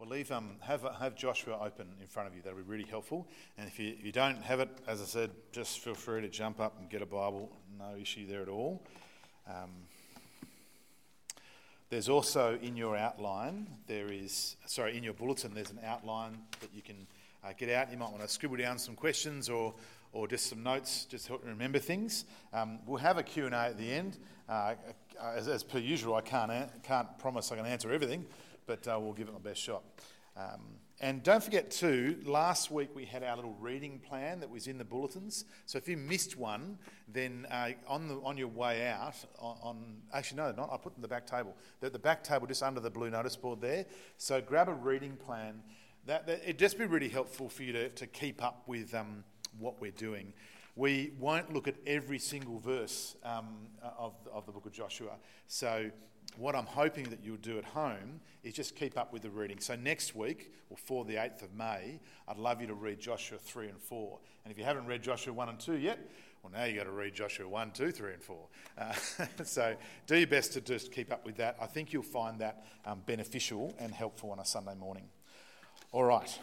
Well, leave um, have have Joshua open in front of you. That'll be really helpful. And if you, if you don't have it, as I said, just feel free to jump up and get a Bible. No issue there at all. Um, there's also in your outline, there is, sorry, in your bulletin, there's an outline that you can uh, get out. You might want to scribble down some questions or, or just some notes, just to help you remember things. Um, we'll have a Q&A at the end. Uh, as, as, per usual, I can't, can't promise I can answer everything, but uh, we'll give it my best shot. Um, and don't forget, too, last week we had our little reading plan that was in the bulletins. So if you missed one, then uh, on, the, on your way out, on, on, actually, no, not, I put in the back table. The, the back table just under the blue notice board there. So grab a reading plan. That, that It'd just be really helpful for you to, to keep up with um, what we're doing. We won't look at every single verse um, of, of the book of Joshua. So what I'm hoping that you'll do at home is just keep up with the reading. So next week, or for the 8th of May, I'd love you to read Joshua 3 and 4. And if you haven't read Joshua 1 and 2 yet, well, now you've got to read Joshua 1, 2, 3, and 4. Uh, so do your best to just keep up with that. I think you'll find that um, beneficial and helpful on a Sunday morning. All right.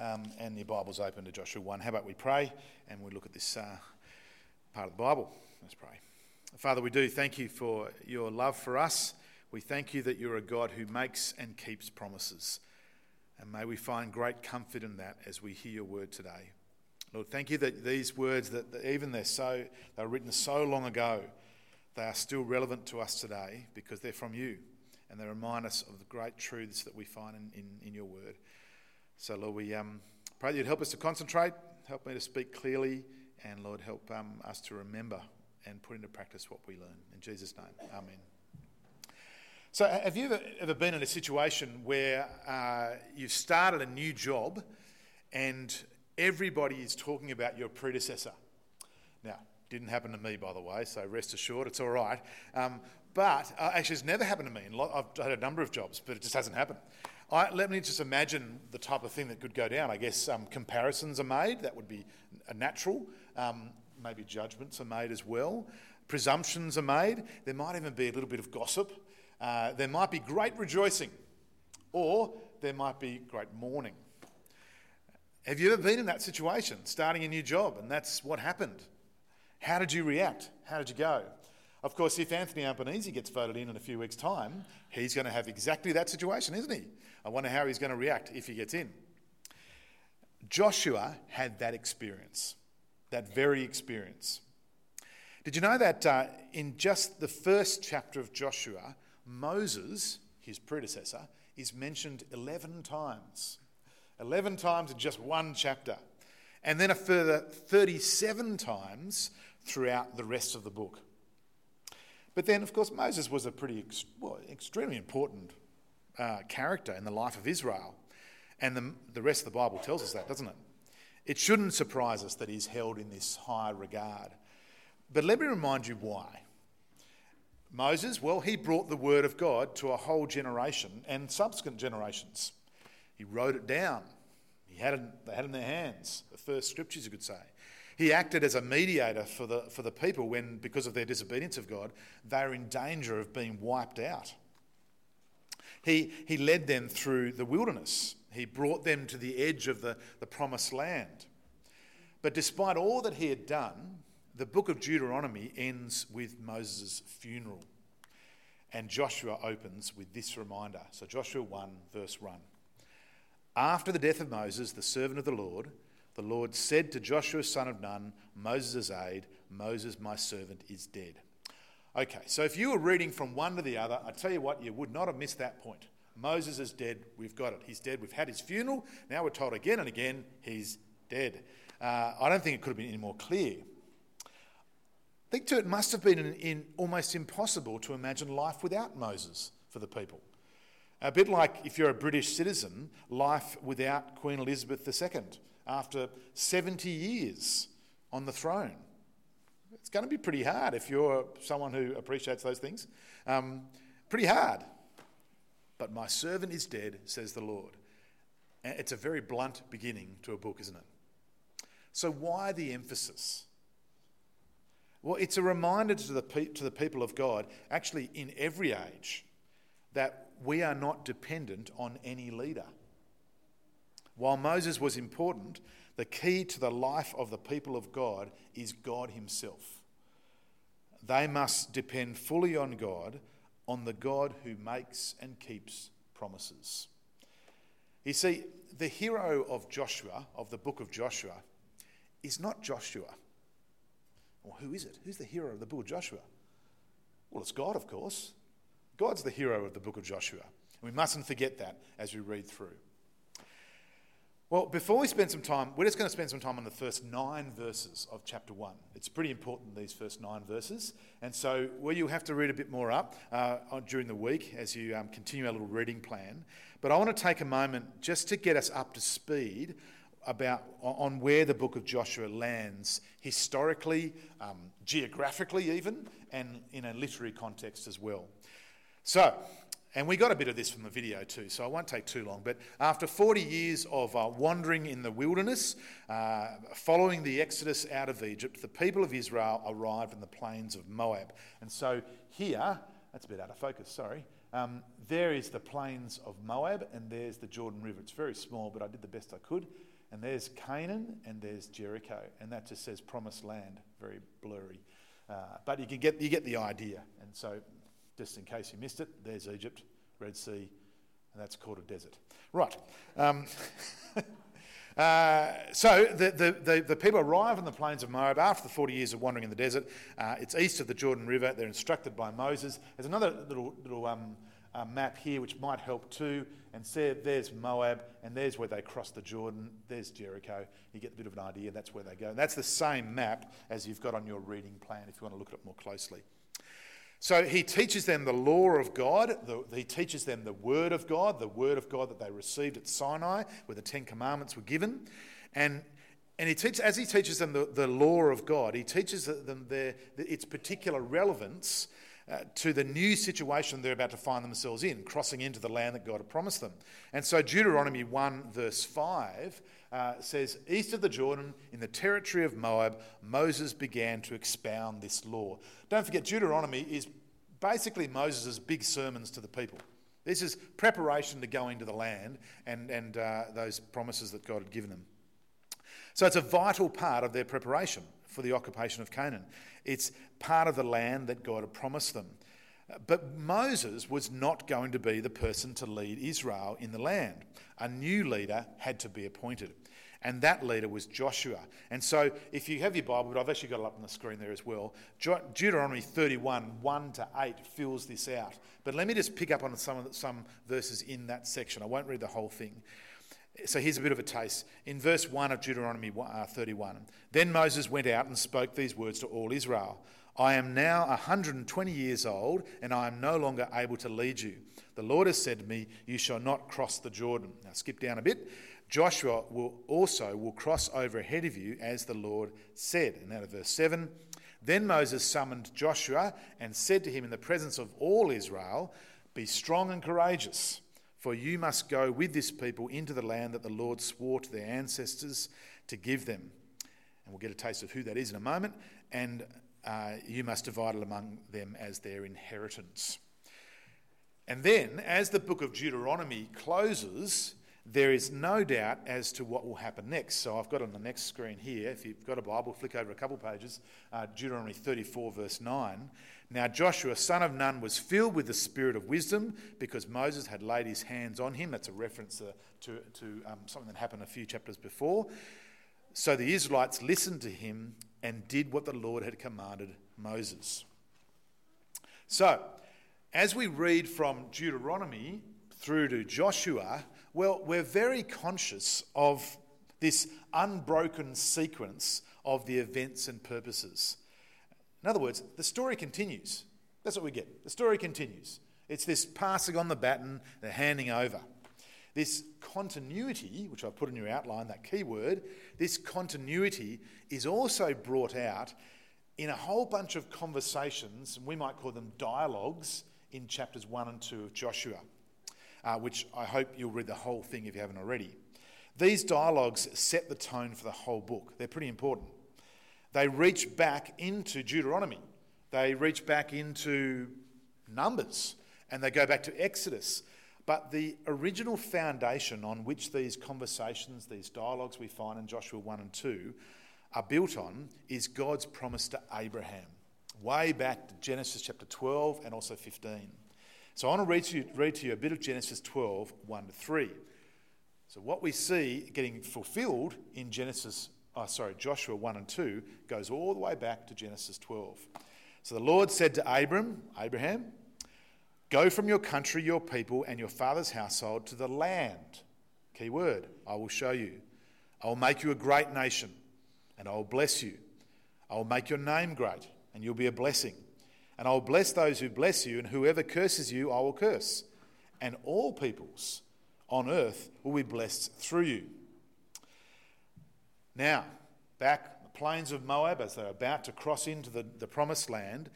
Um, and your Bible's open to Joshua 1. How about we pray and we look at this uh, part of the Bible? Let's pray. Father, we do thank you for your love for us. We thank you that you're a God who makes and keeps promises. And may we find great comfort in that as we hear your word today. Lord, thank you that these words, that even they're so, they were written so long ago, they are still relevant to us today because they're from you and they remind us of the great truths that we find in, in, in your word. So, Lord, we um, pray that you'd help us to concentrate, help me to speak clearly, and Lord, help um, us to remember and put into practice what we learn. In Jesus' name, Amen. So, have you ever, ever been in a situation where uh, you've started a new job and everybody is talking about your predecessor? Now, didn't happen to me, by the way, so rest assured, it's all right. Um, but uh, actually, it's never happened to me. I've had a number of jobs, but it just hasn't happened. I, let me just imagine the type of thing that could go down. I guess um, comparisons are made. That would be a natural. Um, maybe judgments are made as well. Presumptions are made. There might even be a little bit of gossip. Uh, there might be great rejoicing, or there might be great mourning. Have you ever been in that situation, starting a new job, and that's what happened? How did you react? How did you go? Of course, if Anthony Albanese gets voted in in a few weeks' time, he's going to have exactly that situation, isn't he? I wonder how he's going to react if he gets in. Joshua had that experience that very experience. Did you know that uh, in just the first chapter of Joshua, Moses, his predecessor, is mentioned 11 times? 11 times in just one chapter. And then a further 37 times throughout the rest of the book. But then, of course, Moses was a pretty well, extremely important uh, character in the life of Israel. And the, the rest of the Bible tells us that, doesn't it? It shouldn't surprise us that he's held in this high regard. But let me remind you why. Moses, well, he brought the word of God to a whole generation and subsequent generations. He wrote it down. He had it, they had it in their hands, the first scriptures, you could say. He acted as a mediator for the, for the people when, because of their disobedience of God, they were in danger of being wiped out. He, he led them through the wilderness. He brought them to the edge of the, the promised land. But despite all that he had done, the book of Deuteronomy ends with Moses' funeral. And Joshua opens with this reminder. So, Joshua 1, verse 1. After the death of Moses, the servant of the Lord, the Lord said to Joshua, son of Nun, Moses' aide, Moses, my servant, is dead. Okay, so if you were reading from one to the other, I tell you what, you would not have missed that point. Moses is dead. We've got it. He's dead. We've had his funeral. Now we're told again and again he's dead. Uh, I don't think it could have been any more clear. I think, too, it must have been in, in almost impossible to imagine life without Moses for the people. A bit like if you're a British citizen, life without Queen Elizabeth II after 70 years on the throne. It's going to be pretty hard if you're someone who appreciates those things. Um, pretty hard. But my servant is dead, says the Lord. It's a very blunt beginning to a book, isn't it? So, why the emphasis? Well, it's a reminder to the, pe- to the people of God, actually in every age, that we are not dependent on any leader. While Moses was important, the key to the life of the people of God is God Himself. They must depend fully on God, on the God who makes and keeps promises. You see, the hero of Joshua, of the book of Joshua, is not Joshua. Well, who is it? Who's the hero of the book of Joshua? Well, it's God, of course. God's the hero of the book of Joshua. We mustn't forget that as we read through. Well, before we spend some time, we're just going to spend some time on the first nine verses of chapter one. It's pretty important, these first nine verses. And so, well, you'll have to read a bit more up uh, during the week as you um, continue our little reading plan. But I want to take a moment just to get us up to speed about on where the book of Joshua lands historically, um, geographically, even, and in a literary context as well. So, and we got a bit of this from the video too, so I won't take too long. But after 40 years of uh, wandering in the wilderness, uh, following the exodus out of Egypt, the people of Israel arrived in the plains of Moab. And so here, that's a bit out of focus, sorry. Um, there is the plains of Moab, and there's the Jordan River. It's very small, but I did the best I could. And there's Canaan, and there's Jericho, and that just says promised land, very blurry. Uh, but you can get you get the idea. And so just in case you missed it, there's Egypt, Red Sea, and that's called a desert. Right. Um, uh, so the, the, the, the, people arrive in the plains of Moab after the 40 years of wandering in the desert. Uh, it's east of the Jordan River. They're instructed by Moses. There's another little, little um, uh, map here which might help too. And see, there's Moab, and there's where they cross the Jordan. There's Jericho. You get a bit of an idea. That's where they go. And that's the same map as you've got on your reading plan if you want to look at it more closely. So he teaches them the law of God, the, he teaches them the word of God, the word of God that they received at Sinai, where the Ten Commandments were given. And, and he teaches, as he teaches them the, the law of God, he teaches them their, its particular relevance uh, to the new situation they're about to find themselves in, crossing into the land that God had promised them. And so Deuteronomy 1, verse 5 uh, says, East of the Jordan, in the territory of Moab, Moses began to expound this law. Don't forget, Deuteronomy is basically Moses' big sermons to the people. This is preparation to go into the land and, and uh, those promises that God had given them. So it's a vital part of their preparation for the occupation of Canaan. It's part of the land that God had promised them. But Moses was not going to be the person to lead Israel in the land. A new leader had to be appointed. And that leader was Joshua. And so, if you have your Bible, but I've actually got it up on the screen there as well, Deuteronomy 31, 1 to 8 fills this out. But let me just pick up on some, some verses in that section. I won't read the whole thing. So here's a bit of a taste. In verse 1 of Deuteronomy uh, 31, then Moses went out and spoke these words to all Israel I am now 120 years old, and I am no longer able to lead you. The Lord has said to me, You shall not cross the Jordan. Now skip down a bit. Joshua will also will cross over ahead of you as the Lord said. And now of verse 7. Then Moses summoned Joshua and said to him in the presence of all Israel, Be strong and courageous, for you must go with this people into the land that the Lord swore to their ancestors to give them. And we'll get a taste of who that is in a moment. And uh, you must divide it among them as their inheritance. And then, as the book of Deuteronomy closes, there is no doubt as to what will happen next. So I've got on the next screen here, if you've got a Bible, flick over a couple pages, uh, Deuteronomy 34, verse 9. Now Joshua, son of Nun, was filled with the spirit of wisdom because Moses had laid his hands on him. That's a reference uh, to, to um, something that happened a few chapters before. So the Israelites listened to him and did what the Lord had commanded Moses. So, as we read from Deuteronomy through to Joshua, well, we're very conscious of this unbroken sequence of the events and purposes. In other words, the story continues. That's what we get. The story continues. It's this passing on the baton, the handing over. This continuity, which I've put in your outline, that key word, this continuity is also brought out in a whole bunch of conversations, and we might call them dialogues, in chapters 1 and 2 of Joshua uh, which I hope you'll read the whole thing if you haven't already. These dialogues set the tone for the whole book. They're pretty important. They reach back into Deuteronomy, they reach back into Numbers, and they go back to Exodus. But the original foundation on which these conversations, these dialogues we find in Joshua 1 and 2 are built on is God's promise to Abraham, way back to Genesis chapter 12 and also 15. So I want to read to you, read to you a bit of Genesis 12, 1 to 3. So what we see getting fulfilled in Genesis, oh, sorry, Joshua 1 and 2 goes all the way back to Genesis 12. So the Lord said to Abram, Abraham, Go from your country, your people, and your father's household to the land. Key word, I will show you. I will make you a great nation, and I will bless you. I will make your name great, and you'll be a blessing. And I will bless those who bless you, and whoever curses you, I will curse. And all peoples on earth will be blessed through you. Now, back the plains of Moab, as they're about to cross into the, the promised land,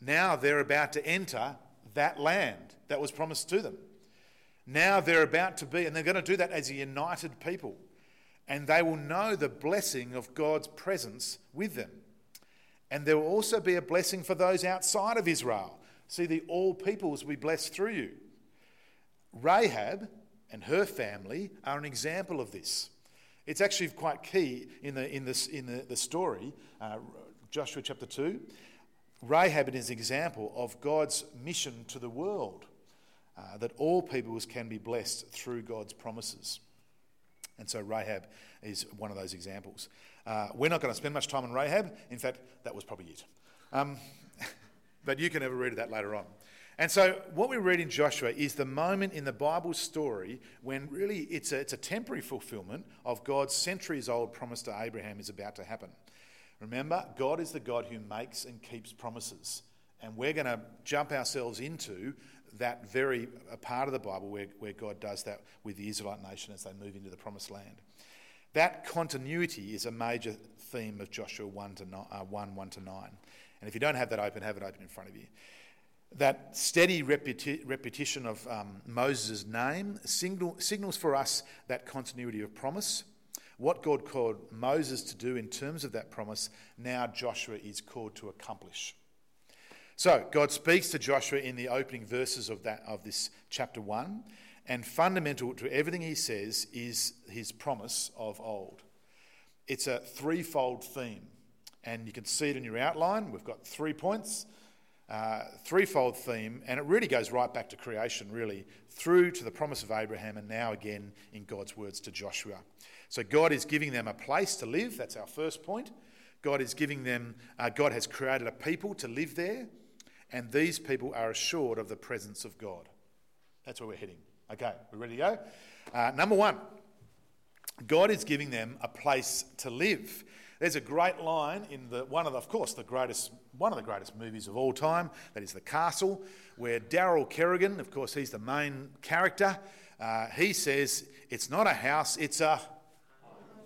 now they're about to enter that land that was promised to them. Now they're about to be, and they're going to do that as a united people. And they will know the blessing of God's presence with them. And there will also be a blessing for those outside of Israel. See, the all peoples will be blessed through you. Rahab and her family are an example of this. It's actually quite key in the, in this, in the, the story, uh, Joshua chapter 2. Rahab is an example of God's mission to the world, uh, that all peoples can be blessed through God's promises. And so Rahab is one of those examples. Uh, we're not going to spend much time on Rahab. In fact, that was probably it. Um, but you can have a read of that later on. And so, what we read in Joshua is the moment in the Bible story when really it's a, it's a temporary fulfillment of God's centuries old promise to Abraham is about to happen. Remember, God is the God who makes and keeps promises. And we're going to jump ourselves into that very part of the Bible where, where God does that with the Israelite nation as they move into the promised land. That continuity is a major theme of Joshua 1 to 9, uh, 1, 1 to 9. And if you don't have that open, have it open in front of you. That steady repeti- repetition of um, Moses' name signal, signals for us that continuity of promise what God called Moses to do in terms of that promise, now Joshua is called to accomplish. So, God speaks to Joshua in the opening verses of, that, of this chapter 1, and fundamental to everything he says is his promise of old. It's a threefold theme, and you can see it in your outline. We've got three points, uh, threefold theme, and it really goes right back to creation, really, through to the promise of Abraham, and now again in God's words to Joshua. So God is giving them a place to live. That's our first point. God is giving them, uh, God has created a people to live there, and these people are assured of the presence of God. That's where we're heading. Okay, we're ready to go? Uh, number one, God is giving them a place to live. There's a great line in the one of the, of course, the greatest one of the greatest movies of all time. That is The Castle, where Daryl Kerrigan, of course, he's the main character. Uh, he says, "It's not a house; it's a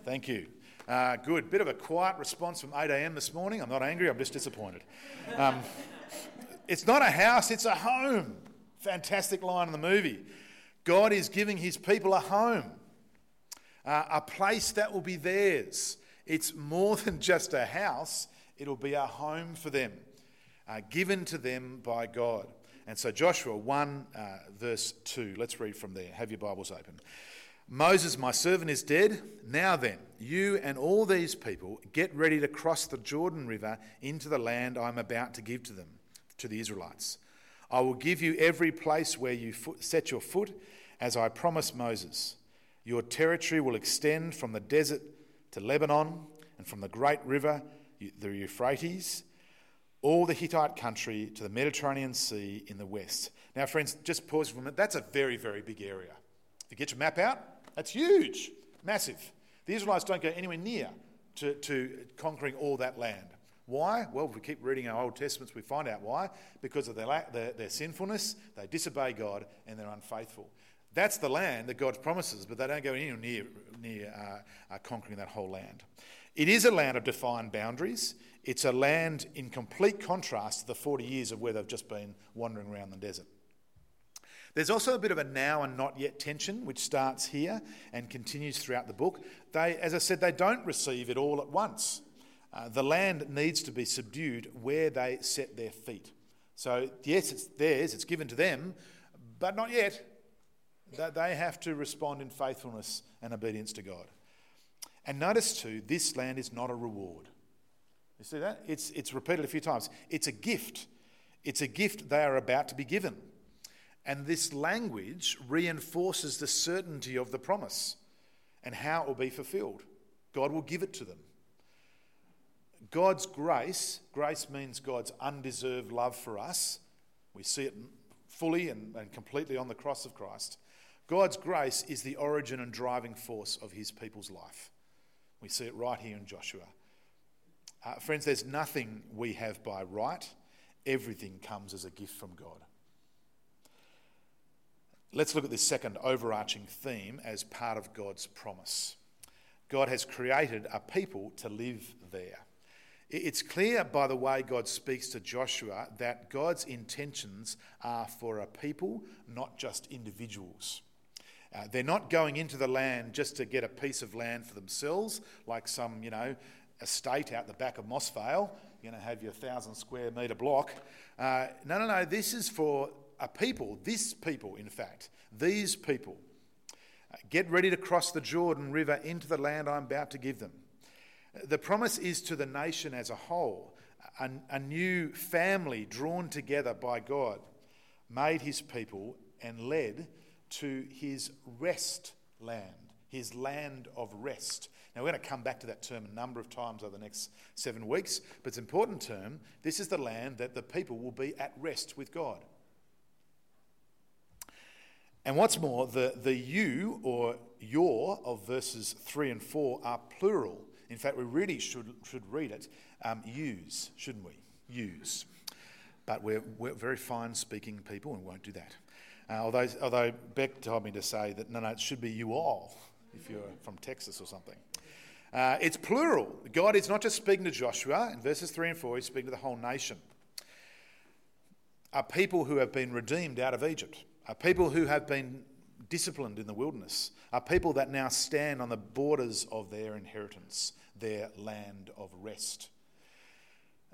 Thank you. Uh, good. Bit of a quiet response from 8 a.m. this morning. I'm not angry, I'm just disappointed. Um, it's not a house, it's a home. Fantastic line in the movie. God is giving his people a home, uh, a place that will be theirs. It's more than just a house, it'll be a home for them, uh, given to them by God. And so, Joshua 1, uh, verse 2, let's read from there. Have your Bibles open. Moses, my servant, is dead. Now then, you and all these people get ready to cross the Jordan River into the land I am about to give to them, to the Israelites. I will give you every place where you set your foot, as I promised Moses. Your territory will extend from the desert to Lebanon, and from the great river, the Euphrates, all the Hittite country to the Mediterranean Sea in the west. Now, friends, just pause for a minute. That's a very, very big area. If you get your map out, that's huge, massive. The Israelites don't go anywhere near to, to conquering all that land. Why? Well, if we keep reading our Old Testaments, we find out why. Because of their, their, their sinfulness, they disobey God and they're unfaithful. That's the land that God promises, but they don't go anywhere near, near uh, uh, conquering that whole land. It is a land of defined boundaries. It's a land in complete contrast to the 40 years of where they've just been wandering around the desert. There's also a bit of a now and not yet tension, which starts here and continues throughout the book. They, as I said, they don't receive it all at once. Uh, the land needs to be subdued where they set their feet. So, yes, it's theirs, it's given to them, but not yet. That They have to respond in faithfulness and obedience to God. And notice too, this land is not a reward. You see that? It's, it's repeated a few times. It's a gift. It's a gift they are about to be given. And this language reinforces the certainty of the promise and how it will be fulfilled. God will give it to them. God's grace, grace means God's undeserved love for us. We see it fully and, and completely on the cross of Christ. God's grace is the origin and driving force of his people's life. We see it right here in Joshua. Uh, friends, there's nothing we have by right, everything comes as a gift from God. Let's look at this second overarching theme as part of God's promise. God has created a people to live there. It's clear by the way God speaks to Joshua that God's intentions are for a people, not just individuals. Uh, they're not going into the land just to get a piece of land for themselves, like some, you know, estate out the back of Moss Vale. You're going to have your thousand square metre block. Uh, no, no, no. This is for a people, this people, in fact, these people. Uh, get ready to cross the Jordan River into the land I'm about to give them. The promise is to the nation as a whole, a, a new family drawn together by God, made his people and led to his rest land, his land of rest. Now, we're going to come back to that term a number of times over the next seven weeks, but it's an important term. This is the land that the people will be at rest with God. And what's more, the, the you or your of verses 3 and 4 are plural. In fact, we really should, should read it um, use, shouldn't we? Use. But we're, we're very fine speaking people and won't do that. Uh, although, although Beck told me to say that no, no, it should be you all if you're from Texas or something. Uh, it's plural. God is not just speaking to Joshua in verses 3 and 4, he's speaking to the whole nation. A people who have been redeemed out of Egypt, a people who have been disciplined in the wilderness, are people that now stand on the borders of their inheritance, their land of rest.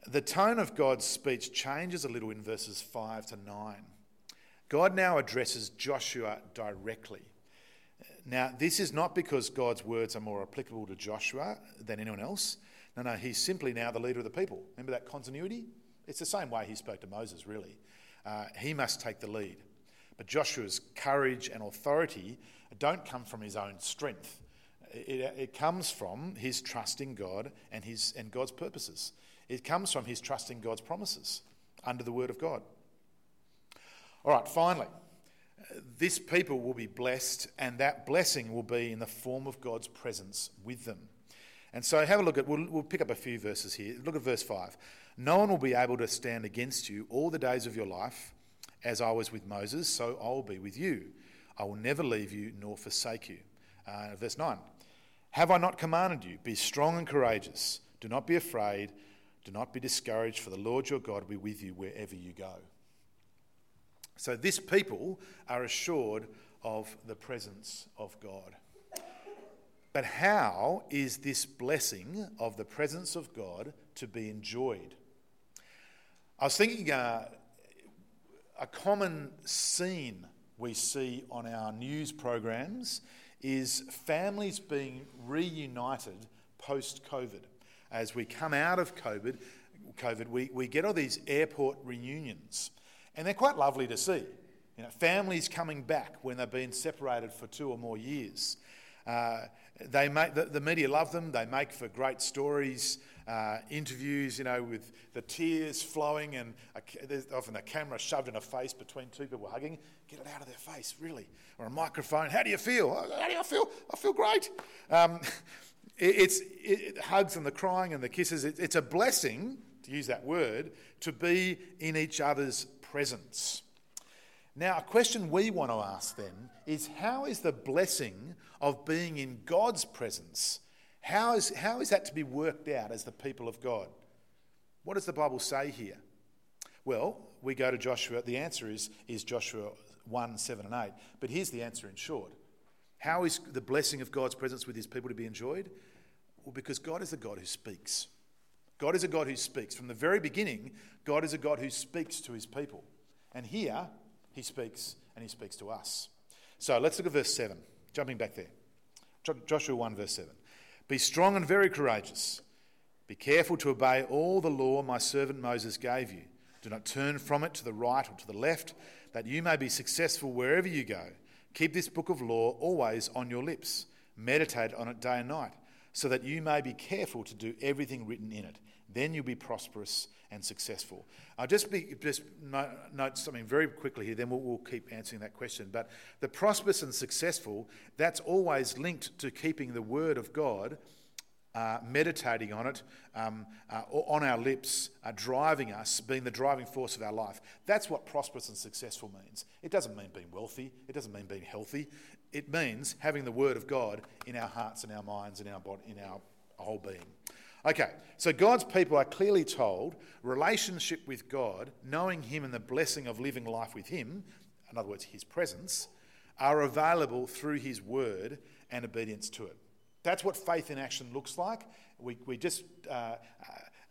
The tone of God's speech changes a little in verses 5 to 9. God now addresses Joshua directly. Now, this is not because God's words are more applicable to Joshua than anyone else. No, no, he's simply now the leader of the people. Remember that continuity? It's the same way he spoke to Moses, really. Uh, he must take the lead. But Joshua's courage and authority don't come from his own strength. It, it comes from his trust in God and, his, and God's purposes. It comes from his trust in God's promises under the word of God. All right, finally, this people will be blessed, and that blessing will be in the form of God's presence with them. And so, have a look at, we'll, we'll pick up a few verses here. Look at verse 5. No one will be able to stand against you all the days of your life. As I was with Moses, so I will be with you. I will never leave you nor forsake you. Uh, verse 9. Have I not commanded you? Be strong and courageous. Do not be afraid. Do not be discouraged, for the Lord your God will be with you wherever you go. So, this people are assured of the presence of God. But how is this blessing of the presence of God to be enjoyed? I was thinking uh, a common scene we see on our news programs is families being reunited post COVID. As we come out of COVID, COVID we, we get all these airport reunions. And they're quite lovely to see. You know, families coming back when they've been separated for two or more years. Uh, they make, the, the, media love them. They make for great stories, uh, interviews, you know, with the tears flowing and a, there's often a camera shoved in a face between two people hugging. Get it out of their face, really. Or a microphone. How do you feel? How do I feel? I feel great. Um, it, it's it, hugs and the crying and the kisses. It, it's a blessing, to use that word, to be in each other's presence. Now, a question we want to ask then is how is the blessing of being in God's presence, how is, how is that to be worked out as the people of God? What does the Bible say here? Well, we go to Joshua. The answer is, is Joshua 1, 7, and 8. But here's the answer in short. How is the blessing of God's presence with his people to be enjoyed? Well, because God is a God who speaks. God is a God who speaks. From the very beginning, God is a God who speaks to his people. And here, he speaks and he speaks to us. So let's look at verse 7, jumping back there. Joshua 1, verse 7. Be strong and very courageous. Be careful to obey all the law my servant Moses gave you. Do not turn from it to the right or to the left, that you may be successful wherever you go. Keep this book of law always on your lips. Meditate on it day and night, so that you may be careful to do everything written in it. Then you'll be prosperous and successful. I'll just, be, just note something very quickly here, then we'll, we'll keep answering that question. But the prosperous and successful, that's always linked to keeping the word of God uh, meditating on it um, uh, on our lips, uh, driving us, being the driving force of our life. That's what prosperous and successful means. It doesn't mean being wealthy, it doesn't mean being healthy. It means having the Word of God in our hearts and our minds and our body, in our whole being. Okay, so God's people are clearly told relationship with God, knowing Him and the blessing of living life with Him, in other words, His presence, are available through His word and obedience to it. That's what faith in action looks like. We, we just uh, uh,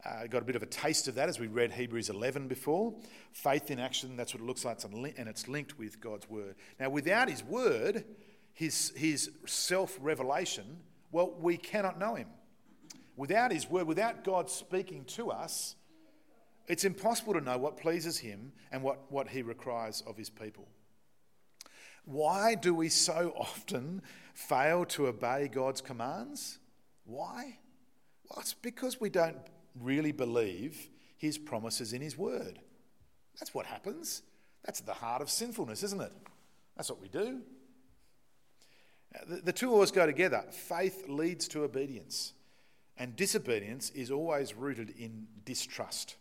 uh got a bit of a taste of that as we read Hebrews 11 before. Faith in action, that's what it looks like, and it's linked with God's word. Now, without His word, His, his self revelation, well, we cannot know Him. Without His word, without God speaking to us, it's impossible to know what pleases Him and what, what He requires of His people. Why do we so often fail to obey God's commands? Why? Well, it's because we don't really believe His promises in His word. That's what happens. That's at the heart of sinfulness, isn't it? That's what we do. Uh, the, the two always go together. Faith leads to obedience. And disobedience is always rooted in distrust.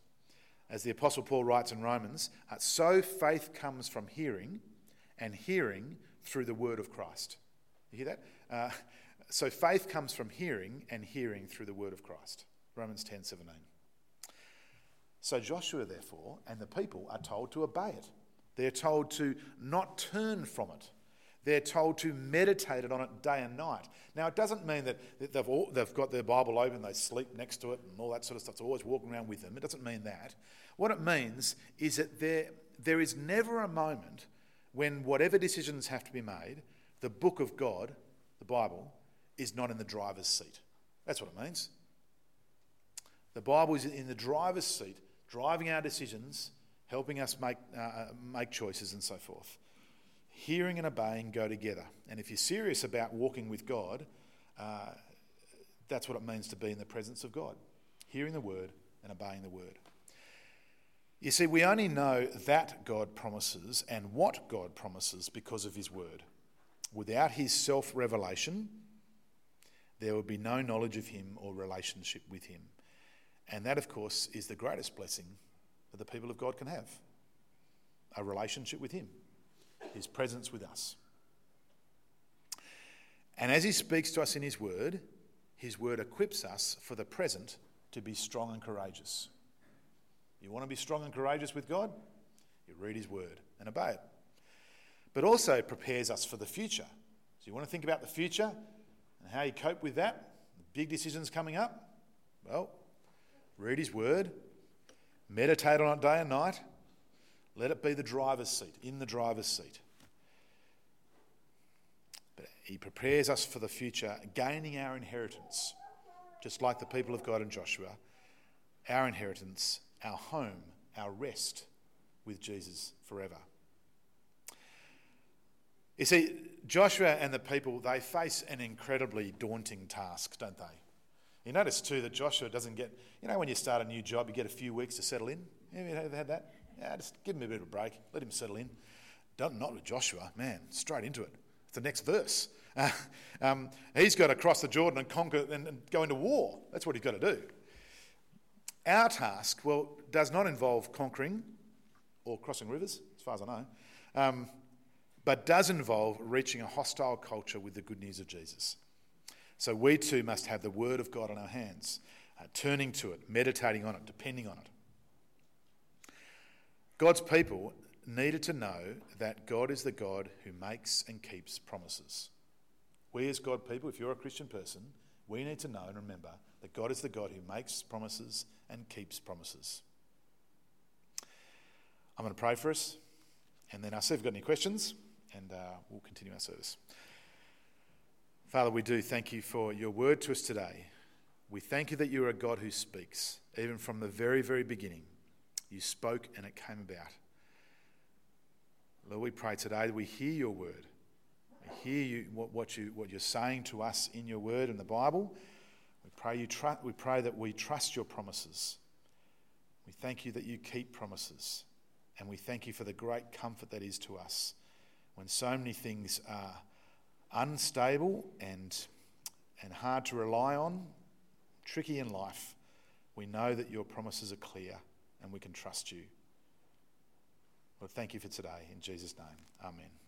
As the Apostle Paul writes in Romans, uh, so faith comes from hearing, and hearing through the word of Christ. You hear that? Uh, so faith comes from hearing, and hearing through the word of Christ. Romans 10 17. So Joshua, therefore, and the people are told to obey it. They're told to not turn from it. They're told to meditate on it day and night. Now, it doesn't mean that they've, all, they've got their Bible open, they sleep next to it, and all that sort of stuff. It's always walking around with them. It doesn't mean that. What it means is that there, there is never a moment when whatever decisions have to be made, the book of God, the Bible, is not in the driver's seat. That's what it means. The Bible is in the driver's seat, driving our decisions, helping us make, uh, uh make choices, and so forth. Hearing and obeying go together. And if you're serious about walking with God, uh, that's what it means to be in the presence of God hearing the word and obeying the word. You see, we only know that God promises and what God promises because of His Word. Without His self revelation, there would be no knowledge of Him or relationship with Him. And that, of course, is the greatest blessing that the people of God can have a relationship with Him, His presence with us. And as He speaks to us in His Word, His Word equips us for the present to be strong and courageous. You want to be strong and courageous with God? You read His Word and obey it. But also prepares us for the future. So you want to think about the future and how you cope with that? Big decisions coming up? Well, read His Word, meditate on it day and night. Let it be the driver's seat, in the driver's seat. But He prepares us for the future, gaining our inheritance, just like the people of God in Joshua. Our inheritance our home, our rest with Jesus forever. You see, Joshua and the people, they face an incredibly daunting task, don't they? You notice too that Joshua doesn't get, you know, when you start a new job, you get a few weeks to settle in. Have you ever had that? Yeah, just give him a bit of a break, let him settle in. Don't, not with Joshua, man, straight into it. It's the next verse. Uh, um, he's got to cross the Jordan and conquer and, and go into war. That's what he's got to do. Our task, well, does not involve conquering or crossing rivers, as far as I know, um, but does involve reaching a hostile culture with the good news of Jesus. So we too must have the Word of God on our hands, uh, turning to it, meditating on it, depending on it. God's people needed to know that God is the God who makes and keeps promises. We, as God people, if you're a Christian person, we need to know and remember that God is the God who makes promises and keeps promises. I'm going to pray for us, and then I'll see if we've got any questions, and uh, we'll continue our service. Father, we do thank you for your word to us today. We thank you that you're a God who speaks, even from the very, very beginning. You spoke and it came about. Lord, we pray today that we hear your word. We hear you, what, what, you, what you're saying to us in your word in the Bible. We pray, you tr- we pray that we trust your promises. We thank you that you keep promises. And we thank you for the great comfort that is to us when so many things are unstable and, and hard to rely on, tricky in life. We know that your promises are clear and we can trust you. Lord, thank you for today. In Jesus' name, amen.